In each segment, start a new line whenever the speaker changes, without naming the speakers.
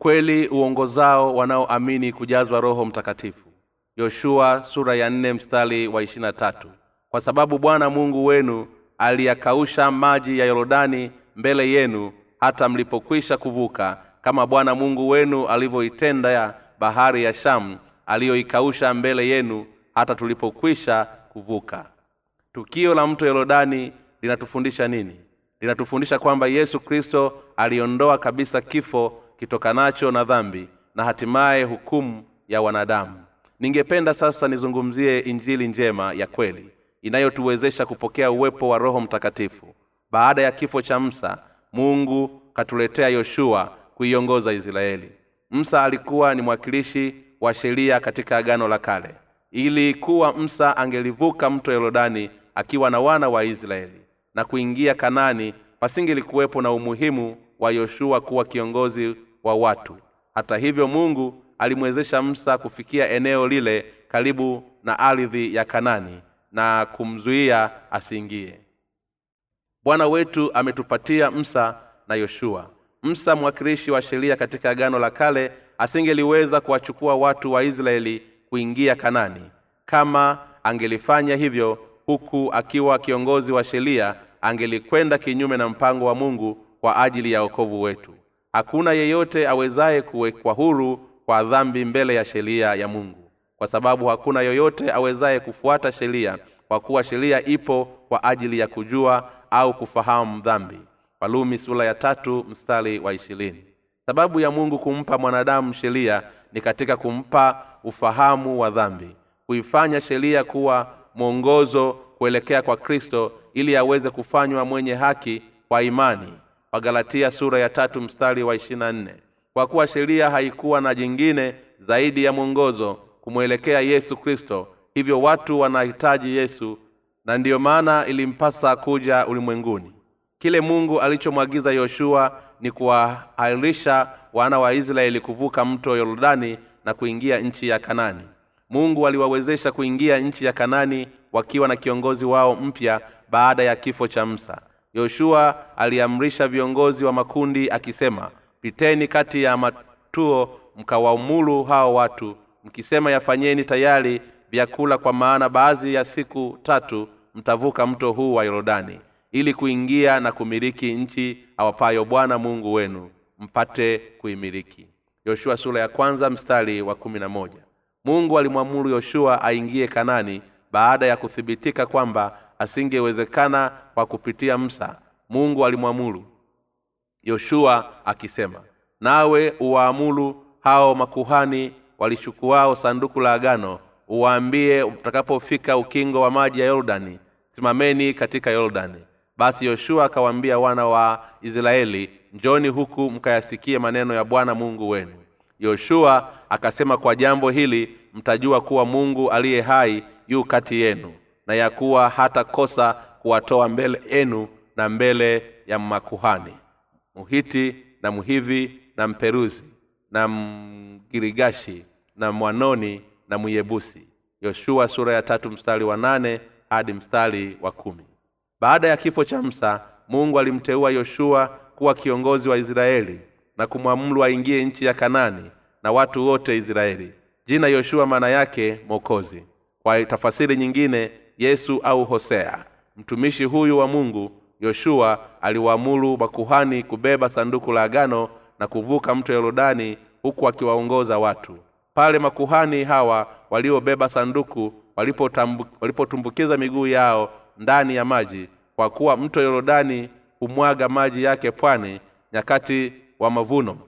ukweli uongozao wanaoamini kujazwa roho mtakatifu. Yoshua sura ya nne mstari wa ishirina tatu. Kwa sababu bwana mungu wenu aliyakausha maji ya yorodani mbele yenu hata mlipokwisha kuvuka kama bwana mungu wenu alivyoitenda bahari ya shamu aliyoikausha mbele yenu hata tulipokwisha kuvuka. Tukio la mto yorodani linatufundisha nini? Linatufundisha kwamba yesu kristo aliondoa kabisa kifo kitokanacho na dhambi na hatimaye hukumu ya wanadamu. Ningependa sasa nizungumzie injili njema ya kweli inayotuwezesha kupokea uwepo wa roho mtakatifu. Baada ya kifo cha msa mungu katuletea yoshua kuiongoza israeli. Msa alikuwa ni mwakilishi wa sheria katika agano la kale. Ili kuwa msa angelivuka mto yorodani akiwa na wana wa israeli na kuingia kanani pasingelikuwepo na umuhimu wa yoshua kuwa kiongozi wa watu. Hata hivyo mungu alimwezesha msa kufikia eneo lile karibu na ardhi ya kanani na kumzuia asiingie. Bwana wetu ametupatia msa na yoshua. Msa mwakilishi wa sheria katika agano la kale asingeliweza kuwachukua watu wa israeli kuingia kanani. Kama angelifanya hivyo huku akiwa kiongozi wa sheria angelikwenda kinyume na mpango wa mungu kwa ajili ya wokovu wetu hakuna yeyote awezaye kuwekwa huru kwa dhambi mbele ya sheria ya mungu. Kwa sababu hakuna yoyote awezaye kufuata sheria kwa kuwa sheria ipo kwa ajili ya kujua au kufahamu dhambi. Walumi sura ya tatu wa ishirini. Sababu ya mungu kumpa mwanadamu sheria ni katika kumpa ufahamu wa dhambi kuifanya sheria kuwa mwongozo kuelekea kwa kristo ili aweze kufanywa mwenye haki kwa imani wagalatia sura ya tatu mstari wa ishirina nne. Kwa kuwa sheria haikuwa na jingine zaidi ya mwongozo kumwelekea yesu kristo hivyo watu wanahitaji yesu na ndiyo maana ilimpasa kuja ulimwenguni. Kile mungu alichomwagiza yoshua ni kuwaahirisha wana wa israeli kuvuka mto yordani na kuingia nchi ya kanani. Mungu aliwawezesha kuingia nchi ya kanani wakiwa na kiongozi wao mpya baada ya kifo cha msa yoshua aliamrisha viongozi wa makundi akisema piteni kati ya matuo mkawaumulu hao watu mkisema yafanyeni tayari vyakula kwa maana baadhi ya siku tatu mtavuka mto huu wa yorodani ili kuingia na kumiliki nchi awapayo bwana mungu wenu mpate kuimiliki. Yoshua sura ya kwanza mstari wa kumi na moja. Mungu alimwamuru yoshua aingie kanani baada ya kuthibitika kwamba asingewezekana kwa kupitia msa mungu alimwamuru. Yoshua akisema nawe uwaamuru hao makuhani walichukuao sanduku la agano uwaambie utakapofika ukingo wa maji ya yordani simameni katika yordani. Basi yoshua akawaambia wana wa israeli njoni huku mkayasikie maneno ya bwana mungu wenu. Yoshua akasema kwa jambo hili mtajua kuwa mungu aliye hai yu kati yenu na ya kuwa hata kosa kuwatoa mbele yenu na mbele ya makuhani muhiti na mhivi na mperuzi na mgirigashi na mwanoni na myebusi. Yoshua sura ya tatu mstari wa nane hadi mstari wa kumi. Baada ya kifo cha msa mungu alimteua yoshua kuwa kiongozi wa israeli na kumwamuru aingie nchi ya kanani na watu wote israeli. Jina yoshua maana yake mokozi kwa tafasiri nyingine yesu au hosea. Mtumishi huyu wa mungu yoshua aliwaamuru makuhani kubeba sanduku la agano na kuvuka mto yorodani huku akiwaongoza watu. Pale makuhani hawa waliobeba sanduku walipotumbukiza miguu yao ndani ya maji kwa kuwa mto yorodani humwaga maji yake pwani nyakati wa mavuno.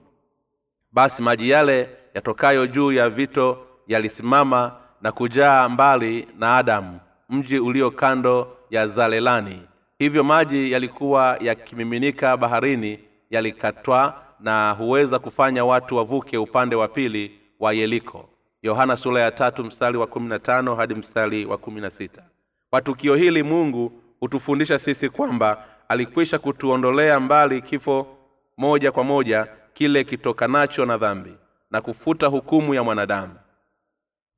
Basi maji yale yatokayo juu ya vito yalisimama na kujaa mbali na adamu mji ulio kando ya zalelani. Hivyo maji yalikuwa yakimiminika baharini yalikatwa na huweza kufanya watu wavuke upande wa pili wa yeliko. Yohana sura ya tatu mstari wa kumi na tano hadi mstari wa kumi na sita. Kwa tukio hili mungu hutufundisha sisi kwamba alikwisha kutuondolea mbali kifo moja kwa moja kile kitokanacho na dhambi na kufuta hukumu ya mwanadamu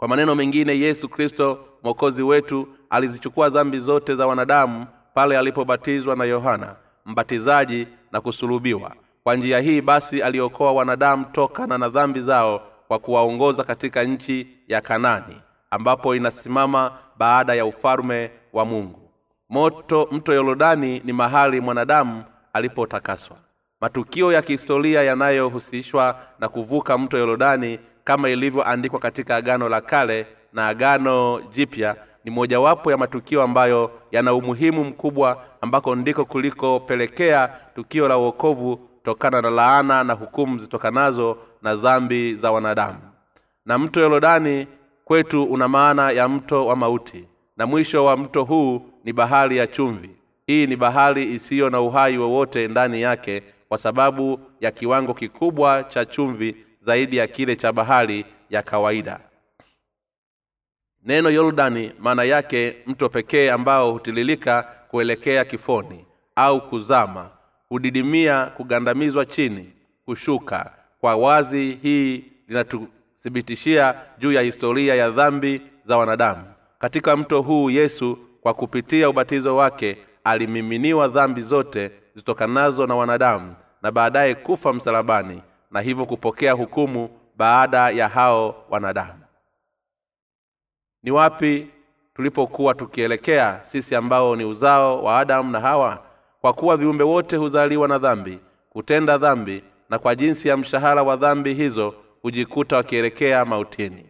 kwa maneno mengine yesu kristo mwokozi wetu alizichukua dhambi zote za wanadamu pale alipobatizwa na yohana mbatizaji na kusulubiwa. Kwa njia hii basi aliokoa wanadamu tokana na dhambi zao kwa kuwaongoza katika nchi ya kanani ambapo inasimama baada ya ufalme wa mungu. Moto mto yorodani ni mahali mwanadamu alipotakaswa. Matukio ya kihistoria yanayohusishwa na kuvuka mto yorodani kama ilivyoandikwa katika agano la kale na agano jipya ni mojawapo ya matukio ambayo yana umuhimu mkubwa ambako ndiko kulikopelekea tukio la uokovu tokana na laana na hukumu zitokanazo na dhambi za wanadamu. Na mto yorodani kwetu una maana ya mto wa mauti na mwisho wa mto huu ni bahari ya chumvi. Hii ni bahari isiyo na uhai wowote ndani yake kwa sababu ya kiwango kikubwa cha chumvi zaidi ya kile cha bahari ya kawaida. Neno yordani maana yake mto pekee ambao hutililika kuelekea kifoni au kuzama hudidimia kugandamizwa chini kushuka. Kwa wazi hii linatuthibitishia juu ya historia ya dhambi za wanadamu. Katika mto huu yesu kwa kupitia ubatizo wake alimiminiwa dhambi zote zitokanazo na wanadamu na baadaye kufa msalabani na hivyo kupokea hukumu baada ya hao wanadamu. Ni wapi tulipokuwa tukielekea sisi ambao ni uzao wa adamu na hawa? Kwa kuwa viumbe wote huzaliwa na dhambi hutenda dhambi na kwa jinsi ya mshahara wa dhambi hizo hujikuta wakielekea mautini.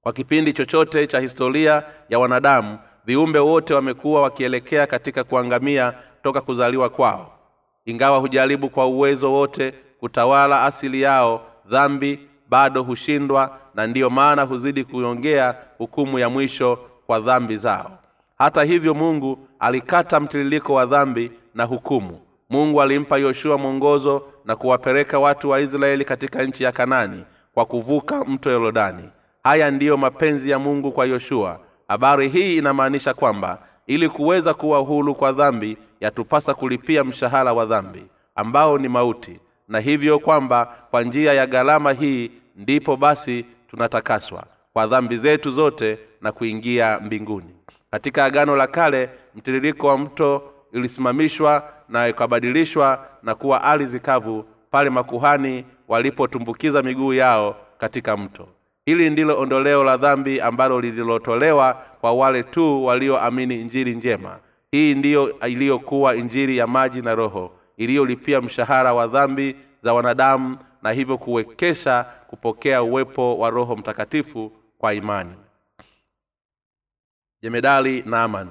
Kwa kipindi chochote cha historia ya wanadamu viumbe wote wamekuwa wakielekea katika kuangamia toka kuzaliwa kwao. Ingawa hujaribu kwa uwezo wote kutawala asili yao dhambi bado hushindwa na ndiyo maana huzidi kuongea hukumu ya mwisho kwa dhambi zao. Hata hivyo mungu alikata mtiririko wa dhambi na hukumu. Mungu alimpa yoshua mwongozo na kuwapeleka watu wa israeli katika nchi ya kanani kwa kuvuka mto yorodani. Haya ndiyo mapenzi ya mungu kwa yoshua. Habari hii inamaanisha kwamba ili kuweza kuwa hulu kwa dhambi yatupasa kulipia mshahara wa dhambi ambao ni mauti na hivyo kwamba kwa njia ya gharama hii ndipo basi tunatakaswa kwa dhambi zetu zote na kuingia mbinguni. Katika agano la kale mtiririko wa mto ilisimamishwa na ikabadilishwa na kuwa ardhi kavu pale makuhani walipotumbukiza miguu yao katika mto. Hili ndilo ondoleo la dhambi ambalo lililotolewa kwa wale tu walioamini injili njema. Hii ndiyo iliyokuwa injili ya maji na roho iliyolipia mshahara wa dhambi za wanadamu na hivyo kuwekesha kupokea uwepo wa roho mtakatifu kwa imani. Jemedali naaman.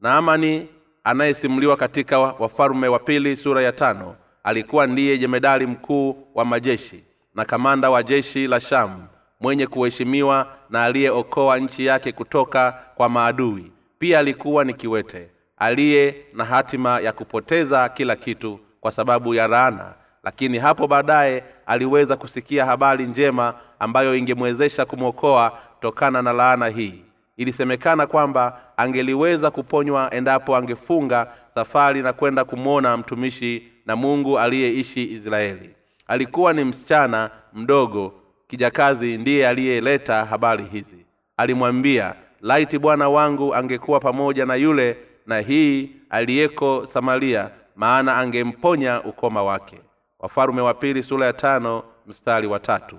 Naamani anayesimuliwa katika wafalume wa pili sura ya tano alikuwa ndiye jemedali mkuu wa majeshi na kamanda wa jeshi la shamu mwenye kuheshimiwa na aliyeokoa nchi yake kutoka kwa maadui. Pia alikuwa ni kiwete aliye na hatima ya kupoteza kila kitu kwa sababu ya laana. Lakini hapo baadaye aliweza kusikia habari njema ambayo ingemwezesha kumwokoa tokana na laana hii. Ilisemekana kwamba angeliweza kuponywa endapo angefunga safari na kwenda kumwona mtumishi na mungu aliyeishi israeli. Alikuwa ni msichana mdogo. Kijakazi ndiye aliyeleta habari hizi. Alimwambia laiti bwana wangu angekuwa pamoja na yule na hii aliyeko samaria maana angemponya ukoma wake. Wafalume wa pili sura ya tano mstari wa tatu.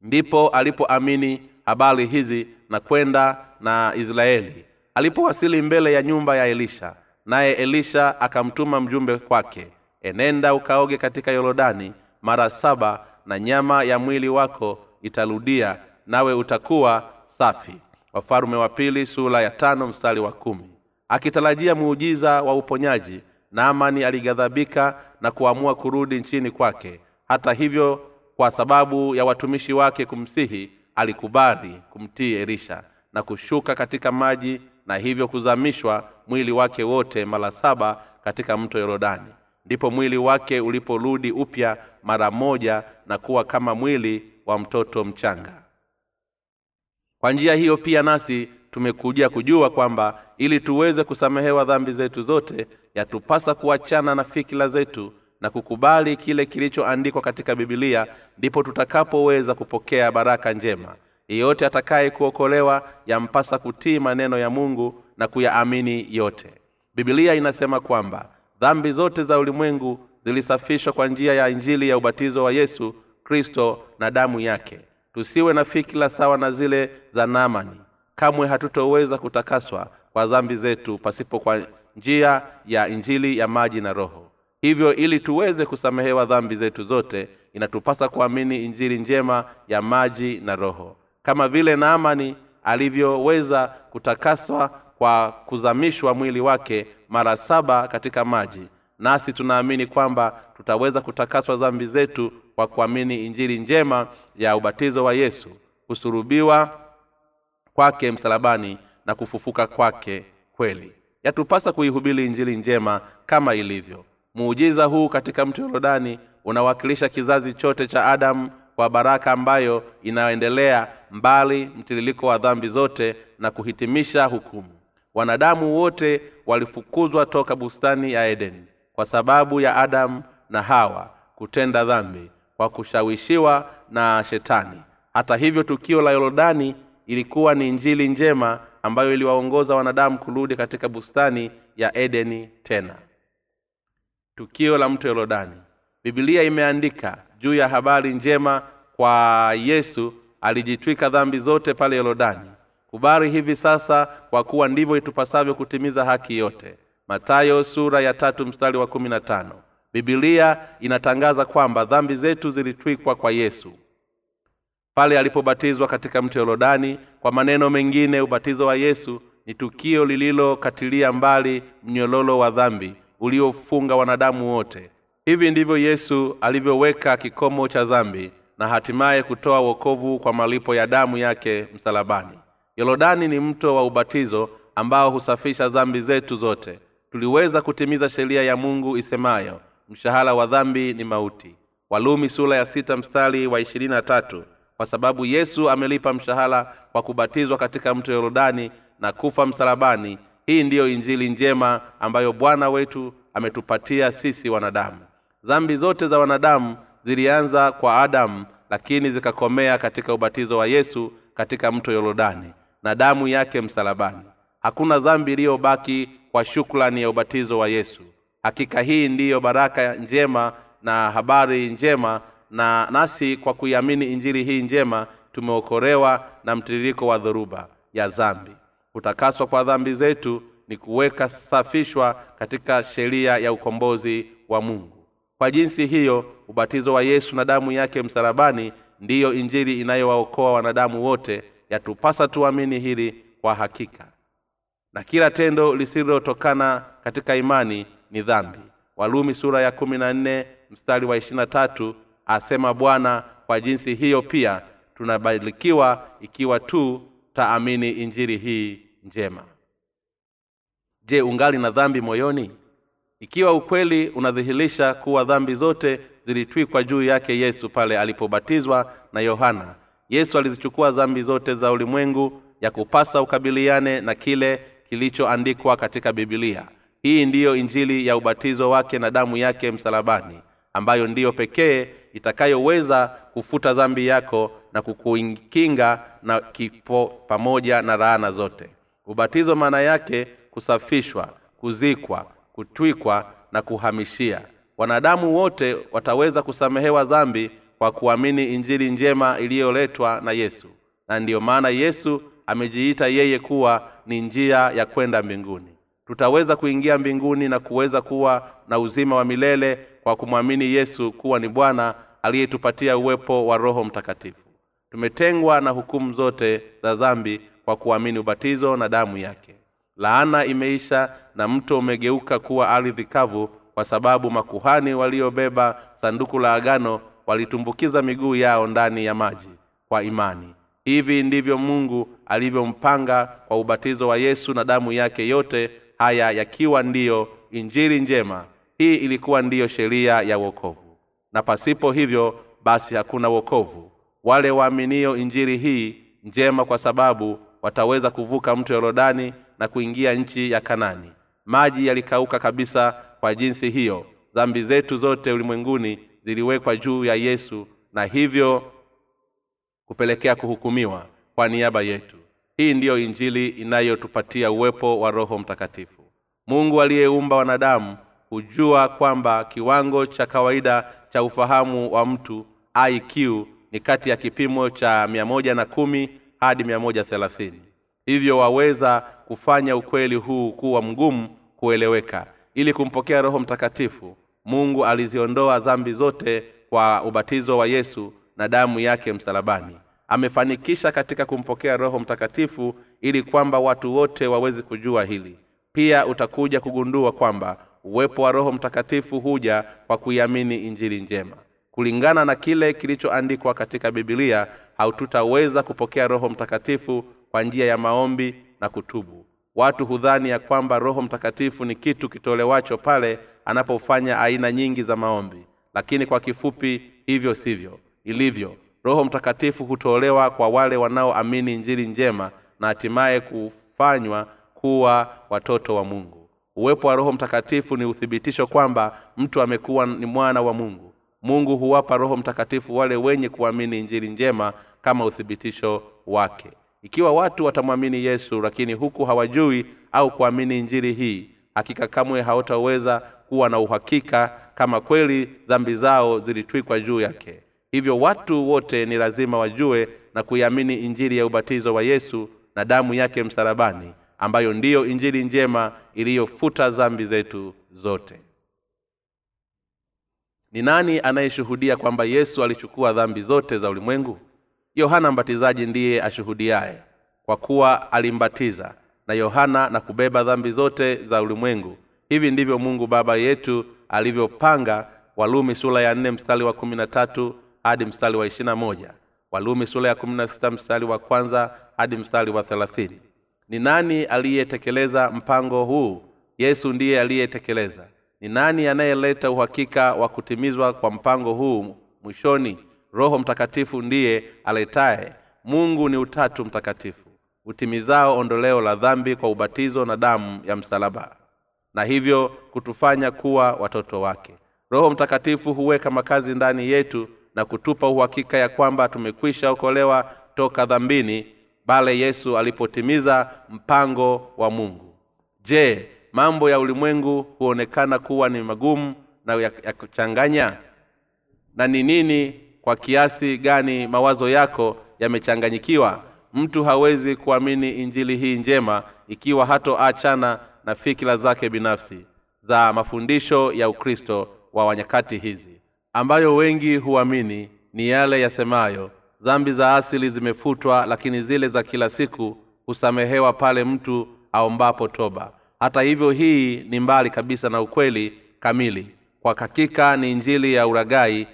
Ndipo alipoamini habari hizi na kwenda na israeli. Alipowasili mbele ya nyumba ya elisha naye elisha akamtuma mjumbe kwake enenda ukaoge katika yorodani mara saba na nyama ya mwili wako itarudia nawe utakuwa safi. Wafalume wa pili sura ya tano mstari wa kumi akitarajia muujiza wa uponyaji naamani alighadhabika na kuamua kurudi nchini kwake. Hata hivyo kwa sababu ya watumishi wake kumsihi alikubali kumtii elisha na kushuka katika maji na hivyo kuzamishwa mwili wake wote mara saba katika mto yorodani. Ndipo mwili wake uliporudi upya mara moja na kuwa kama mwili wa mtoto mchanga. Kwa njia hiyo pia nasi tumekuja kujua kwamba ili tuweze kusamehewa dhambi zetu zote yatupasa kuachana na fikira zetu na kukubali kile kilichoandikwa katika bibilia ndipo tutakapoweza kupokea baraka njema. Yeyote atakaye kuokolewa yampasa kutii maneno ya mungu na kuyaamini yote. Bibilia inasema kwamba dhambi zote za ulimwengu zilisafishwa kwa njia ya injili ya ubatizo wa yesu kristo na damu yake. Tusiwe na fikira sawa na zile za naamani kamwe hatutoweza kutakaswa kwa dhambi zetu pasipo kwa njia ya injili ya maji na roho. Hivyo ili tuweze kusamehewa dhambi zetu zote inatupasa kuamini injili njema ya maji na roho. Kama vile naamani alivyoweza kutakaswa kwa kuzamishwa mwili wake mara saba katika maji nasi tunaamini kwamba tutaweza kutakaswa dhambi zetu kwa kuamini injili njema ya ubatizo wa yesu kusurubiwa kwake msalabani na kufufuka kwake kweli. Yatupasa kuihubiri injili njema kama ilivyo. Muujiza huu katika mto yorodani unawakilisha kizazi chote cha adamu kwa baraka ambayo inaendelea mbali mtiririko wa dhambi zote na kuhitimisha hukumu. Wanadamu wote walifukuzwa toka bustani ya edeni kwa sababu ya adamu na hawa kutenda dhambi kwa kushawishiwa na shetani. Hata hivyo tukio la yorodani ilikuwa ni injili njema ambayo iliwaongoza wanadamu kurudi katika bustani ya edeni tena. Tukio la mto yorodani. Bibilia imeandika juu ya habari njema kwa yesu alijitwika dhambi zote pale yorodani. Kubari hivi sasa kwa kuwa ndivyo itupasavyo kutimiza haki yote. Matayo sura ya tatu mstari wa kumi na tano. Bibilia inatangaza kwamba dhambi zetu zilitwikwa kwa yesu pale alipobatizwa katika mto yorodani kwa maneno mengine ubatizo wa yesu ni tukio lililokatilia mbali mnyololo wa dhambi uliofunga wanadamu wote. Hivi ndivyo yesu alivyoweka kikomo cha dhambi na hatimaye kutoa wokovu kwa malipo ya damu yake msalabani. Yorodani ni mto wa ubatizo ambao husafisha dhambi zetu zote. Tuliweza kutimiza sheria ya mungu isemayo mshahara wa dhambi ni mauti. Walumi sura ya sita mstari wa ishirini na tatu kwa sababu yesu amelipa mshahara kwa kubatizwa katika mto yorodani na kufa msalabani. Hii ndiyo injili njema ambayo bwana wetu ametupatia sisi wanadamu. Dhambi zote za wanadamu zilianza kwa adamu lakini zikakomea katika ubatizo wa yesu katika mto yorodani na damu yake msalabani. Hakuna dhambi iliyobaki kwa shukrani ya ubatizo wa yesu. Hakika hii ndiyo baraka njema na habari njema na nasi kwa kuiamini injili hii njema tumeokolewa na mtiririko wa dhoruba ya dhambi. Kutakaswa kwa dhambi zetu ni kuweka safishwa katika sheria ya ukombozi wa mungu. Kwa jinsi hiyo ubatizo wa yesu na damu yake msalabani ndiyo injili inayowaokoa wanadamu wote yatupasa tuamini hili kwa hakika. Na kila tendo lisilotokana katika imani ni dhambi. Walumi sura ya kumi na nne mstari wa ishirina tatu asema bwana kwa jinsi hiyo pia tunabarikiwa ikiwa tu taamini injili hii njema. Je ungali na dhambi moyoni? Ikiwa ukweli unadhihirisha kuwa dhambi zote zilitwikwa juu yake yesu pale alipobatizwa na yohana yesu alizichukua dhambi zote za ulimwengu ya kupasa ukabiliane na kile kilichoandikwa katika bibilia hii ndiyo injili ya ubatizo wake na damu yake msalabani ambayo ndiyo pekee itakayoweza kufuta dhambi yako na kukukinga na kifo pamoja na raana zote. Ubatizo maana yake kusafishwa kuzikwa kutwikwa na kuhamishia. Wanadamu wote wataweza kusamehewa dhambi kwa kuamini injili njema iliyoletwa na yesu. Na ndiyo maana yesu amejiita yeye kuwa ni njia ya kwenda mbinguni tutaweza kuingia mbinguni na kuweza kuwa na uzima wa milele kwa kumwamini yesu kuwa ni bwana aliyetupatia uwepo wa roho mtakatifu. Tumetengwa na hukumu zote za dhambi kwa kuamini ubatizo na damu yake. Laana imeisha na mto umegeuka kuwa ardhi kavu kwa sababu makuhani waliobeba sanduku la agano walitumbukiza miguu yao ndani ya maji kwa imani. Hivi ndivyo mungu alivyompanga kwa ubatizo wa yesu na damu yake yote haya yakiwa ndiyo injili njema. Hii ilikuwa ndiyo sheria ya wokovu. Na pasipo hivyo basi hakuna wokovu. Wale waaminio injili hii njema kwa sababu wataweza kuvuka mto yorodani na kuingia nchi ya kanani. Maji yalikauka kabisa kwa jinsi hiyo. Dhambi zetu zote ulimwenguni ziliwekwa juu ya yesu na hivyo kupelekea kuhukumiwa kwa niaba yetu hii ndiyo injili inayotupatia uwepo wa roho mtakatifu. Mungu aliyeumba wanadamu hujua kwamba kiwango cha kawaida cha ufahamu wa mtu iq ni kati ya kipimo cha 110 hadi 130 hivyo waweza kufanya ukweli huu kuwa mgumu kueleweka. Ili kumpokea roho mtakatifu mungu aliziondoa dhambi zote kwa ubatizo wa yesu na damu yake msalabani amefanikisha katika kumpokea roho mtakatifu ili kwamba watu wote waweze kujua hili. Pia utakuja kugundua kwamba uwepo wa roho mtakatifu huja kwa kuiamini injili njema. Kulingana na kile kilichoandikwa katika bibilia haututaweza kupokea roho mtakatifu kwa njia ya maombi na kutubu. Watu hudhani ya kwamba roho mtakatifu ni kitu kitolewacho pale anapofanya aina nyingi za maombi. Lakini kwa kifupi hivyo sivyo ilivyo roho mtakatifu hutolewa kwa wale wanaoamini injili njema na hatimaye kufanywa kuwa watoto wa mungu. Uwepo wa roho mtakatifu ni uthibitisho kwamba mtu amekuwa ni mwana wa mungu. Mungu huwapa roho mtakatifu wale wenye kuamini injili njema kama uthibitisho wake. Ikiwa watu watamwamini yesu lakini huku hawajui au kuamini injili hii hakika kamwe hawataweza kuwa na uhakika kama kweli dhambi zao zilitwikwa juu yake hivyo watu wote ni lazima wajue na kuiamini injili ya ubatizo wa yesu na damu yake msalabani ambayo ndiyo injili njema iliyofuta zambi zetu zote. Ni nani anayeshuhudia kwamba yesu alichukua dhambi zote za ulimwengu? Yohana mbatizaji ndiye ashuhudiaye kwa kuwa alimbatiza na yohana na kubeba dhambi zote za ulimwengu. Hivi ndivyo mungu baba yetu alivyopanga walumi sula ya nne mstari wa kumi na tatu hadi mstari wa ishirina moja. Walumi sura ya kumi na sita mstari wa kwanza hadi mstari wa thelathini. Ni nani aliyetekeleza mpango huu? Yesu ndiye aliyetekeleza. Ni nani anayeleta uhakika wa kutimizwa kwa mpango huu mwishoni? Roho mtakatifu ndiye aletaye. Mungu ni utatu mtakatifu utimizao ondoleo la dhambi kwa ubatizo na damu ya msalaba na hivyo kutufanya kuwa watoto wake. Roho mtakatifu huweka makazi ndani yetu na kutupa uhakika ya kwamba tumekwisha okolewa toka dhambini bale yesu alipotimiza mpango wa mungu. Je mambo ya ulimwengu huonekana kuwa ni magumu na ya kuchanganya? Na ni nini kwa kiasi gani mawazo yako yamechanganyikiwa? Mtu hawezi kuamini injili hii njema ikiwa hatoachana na fikira zake binafsi za mafundisho ya ukristo wa wanyakati hizi ambayo wengi huamini ni yale yasemayo dhambi za asili zimefutwa lakini zile za kila siku husamehewa pale mtu aombapo toba. Hata hivyo hii ni mbali kabisa na ukweli kamili. Kwa hakika ni injili ya uragai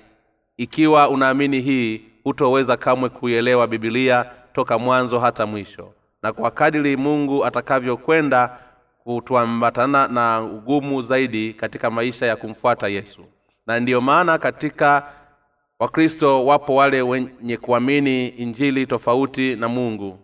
ikiwa unaamini hii hutoweza kamwe kuielewa bibilia toka mwanzo hata mwisho. Na kwa kadiri mungu atakavyokwenda kutuambatana na ugumu zaidi katika maisha ya kumfuata yesu na ndiyo maana katika wakristo wapo wale wenye kuamini injili tofauti na mungu.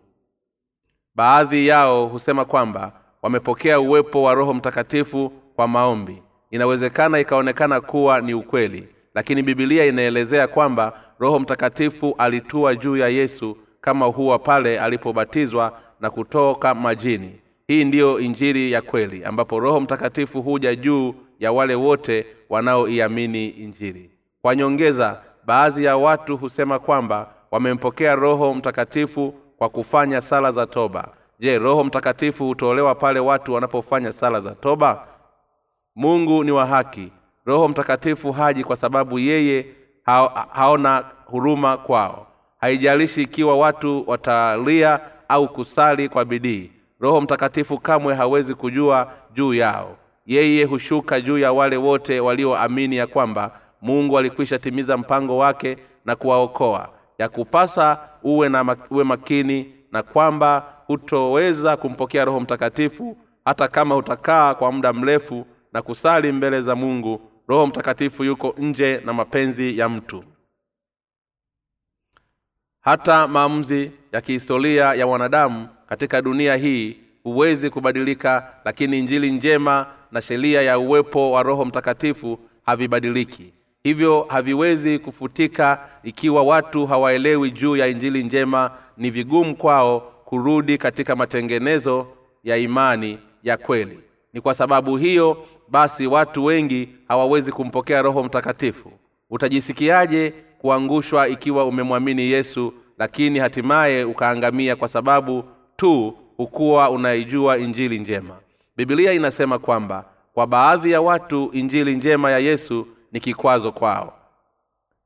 Baadhi yao husema kwamba wamepokea uwepo wa roho mtakatifu kwa maombi. Inawezekana ikaonekana kuwa ni ukweli lakini bibilia inaelezea kwamba roho mtakatifu alitua juu ya yesu kama huwa pale alipobatizwa na kutoka majini. Hii ndiyo injili ya kweli ambapo roho mtakatifu huja juu ya wale wote wanaoiamini injili. Kwa nyongeza baadhi ya watu husema kwamba wamempokea roho mtakatifu kwa kufanya sala za toba. Je roho mtakatifu hutolewa pale watu wanapofanya sala za toba? Mungu ni wa haki. Roho mtakatifu haji kwa sababu yeye ha haona huruma kwao. Haijalishi ikiwa watu watalia au kusali kwa bidii. Roho mtakatifu kamwe hawezi kujua juu yao yeye hushuka juu ya wale wote walioamini ya kwamba mungu alikwisha timiza mpango wake na kuwaokoa. Ya kupasa uwe na uwe makini na kwamba hutoweza kumpokea roho mtakatifu hata kama utakaa kwa muda mrefu na kusali mbele za mungu. Roho mtakatifu yuko nje na mapenzi ya mtu. Hata maamuzi ya kihistoria ya wanadamu katika dunia hii huwezi kubadilika lakini injili njema na sheria ya uwepo wa roho mtakatifu havibadiliki. Hivyo haviwezi kufutika ikiwa watu hawaelewi juu ya injili njema ni vigumu kwao kurudi katika matengenezo ya imani ya kweli. Ni kwa sababu hiyo basi watu wengi hawawezi kumpokea roho mtakatifu. Utajisikiaje kuangushwa ikiwa umemwamini yesu lakini hatimaye ukaangamia kwa sababu tu hukuwa unaijua injili njema bibilia inasema kwamba kwa baadhi ya watu injili njema ya yesu ni kikwazo kwao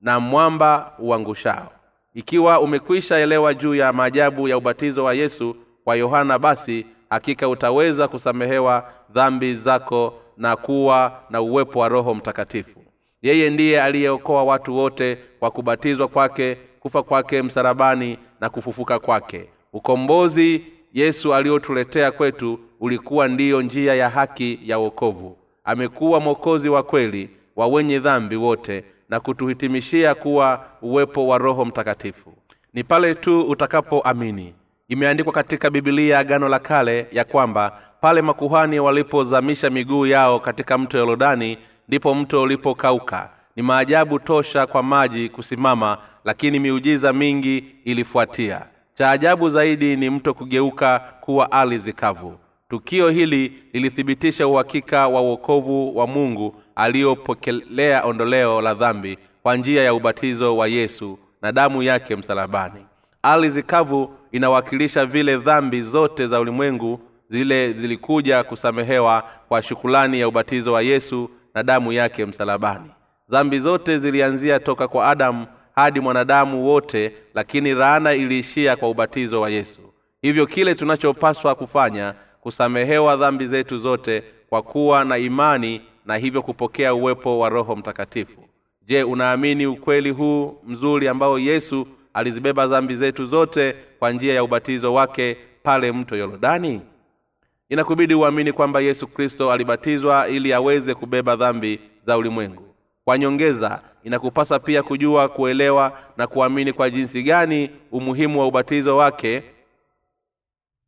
na mwamba uangushao. Ikiwa umekwisha elewa juu ya maajabu ya ubatizo wa yesu kwa yohana basi hakika utaweza kusamehewa dhambi zako na kuwa na uwepo wa roho mtakatifu. Yeye ndiye aliyeokoa watu wote kwa kubatizwa kwake kufa kwake msarabani na kufufuka kwake. Ukombozi yesu aliotuletea kwetu ulikuwa ndiyo njia ya haki ya wokovu. Amekuwa mwokozi wa kweli wa wenye dhambi wote na kutuhitimishia kuwa uwepo wa roho mtakatifu. Ni pale tu utakapoamini. Imeandikwa katika bibilia agano la kale ya kwamba pale makuhani walipozamisha miguu yao katika mto yorodani ndipo mto ulipokauka. Ni maajabu tosha kwa maji kusimama lakini miujiza mingi ilifuatia cha ajabu zaidi ni mto kugeuka kuwa ardhi kavu tukio hili lilithibitisha uhakika wa uokovu wa mungu aliyopokelea ondoleo la dhambi kwa njia ya ubatizo wa yesu na damu yake msalabani. Ardhi kavu inawakilisha vile dhambi zote za ulimwengu zile zilikuja kusamehewa kwa shukulani ya ubatizo wa yesu na damu yake msalabani. Dhambi zote zilianzia toka kwa adamu hadi mwanadamu wote lakini raana iliishia kwa ubatizo wa yesu. Hivyo kile tunachopaswa kufanya kusamehewa dhambi zetu zote kwa kuwa na imani na hivyo kupokea uwepo wa roho mtakatifu. Je unaamini ukweli huu mzuri ambao yesu alizibeba dhambi zetu zote kwa njia ya ubatizo wake pale mto yorodani inakubidi uamini kwamba yesu kristo alibatizwa ili aweze kubeba dhambi za ulimwengu kwa nyongeza. Inakupasa pia kujua kuelewa na kuamini kwa jinsi gani umuhimu wa ubatizo wake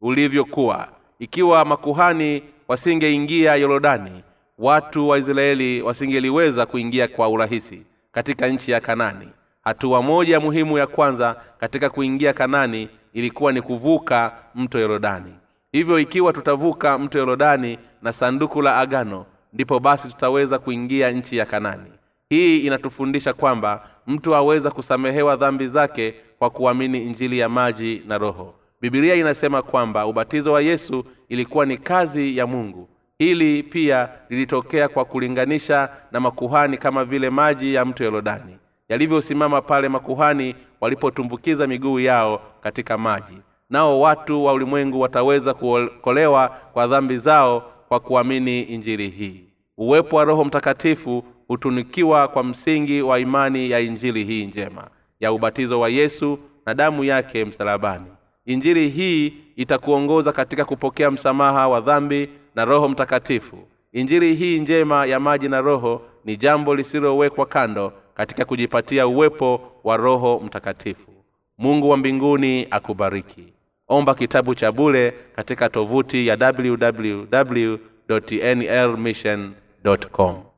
ulivyokuwa. Ikiwa makuhani wasingeingia yorodani watu wa israeli wasingeliweza kuingia kwa urahisi katika nchi ya kanani. Hatua moja muhimu ya kwanza katika kuingia kanani ilikuwa ni kuvuka mto yorodani. Hivyo ikiwa tutavuka mto yorodani na sanduku la agano ndipo basi tutaweza kuingia nchi ya kanani hii inatufundisha kwamba mtu aweza kusamehewa dhambi zake kwa kuamini injili ya maji na roho. Bibilia inasema kwamba ubatizo wa yesu ilikuwa ni kazi ya mungu. Hili pia lilitokea kwa kulinganisha na makuhani kama vile maji ya mto yorodani yalivyosimama pale makuhani walipotumbukiza miguu yao katika maji. Nao watu wa ulimwengu wataweza kuokolewa kwa dhambi zao kwa kuamini injili hii. Uwepo wa roho mtakatifu hutunikiwa kwa msingi wa imani ya injili hii njema ya ubatizo wa yesu na damu yake msalabani. Injili hii itakuongoza katika kupokea msamaha wa dhambi na roho mtakatifu. Injili hii njema ya maji na roho ni jambo lisilowekwa kando katika kujipatia uwepo wa roho mtakatifu. Mungu wa mbinguni akubariki. Omba kitabu cha bule katika tovuti ya www nlmission com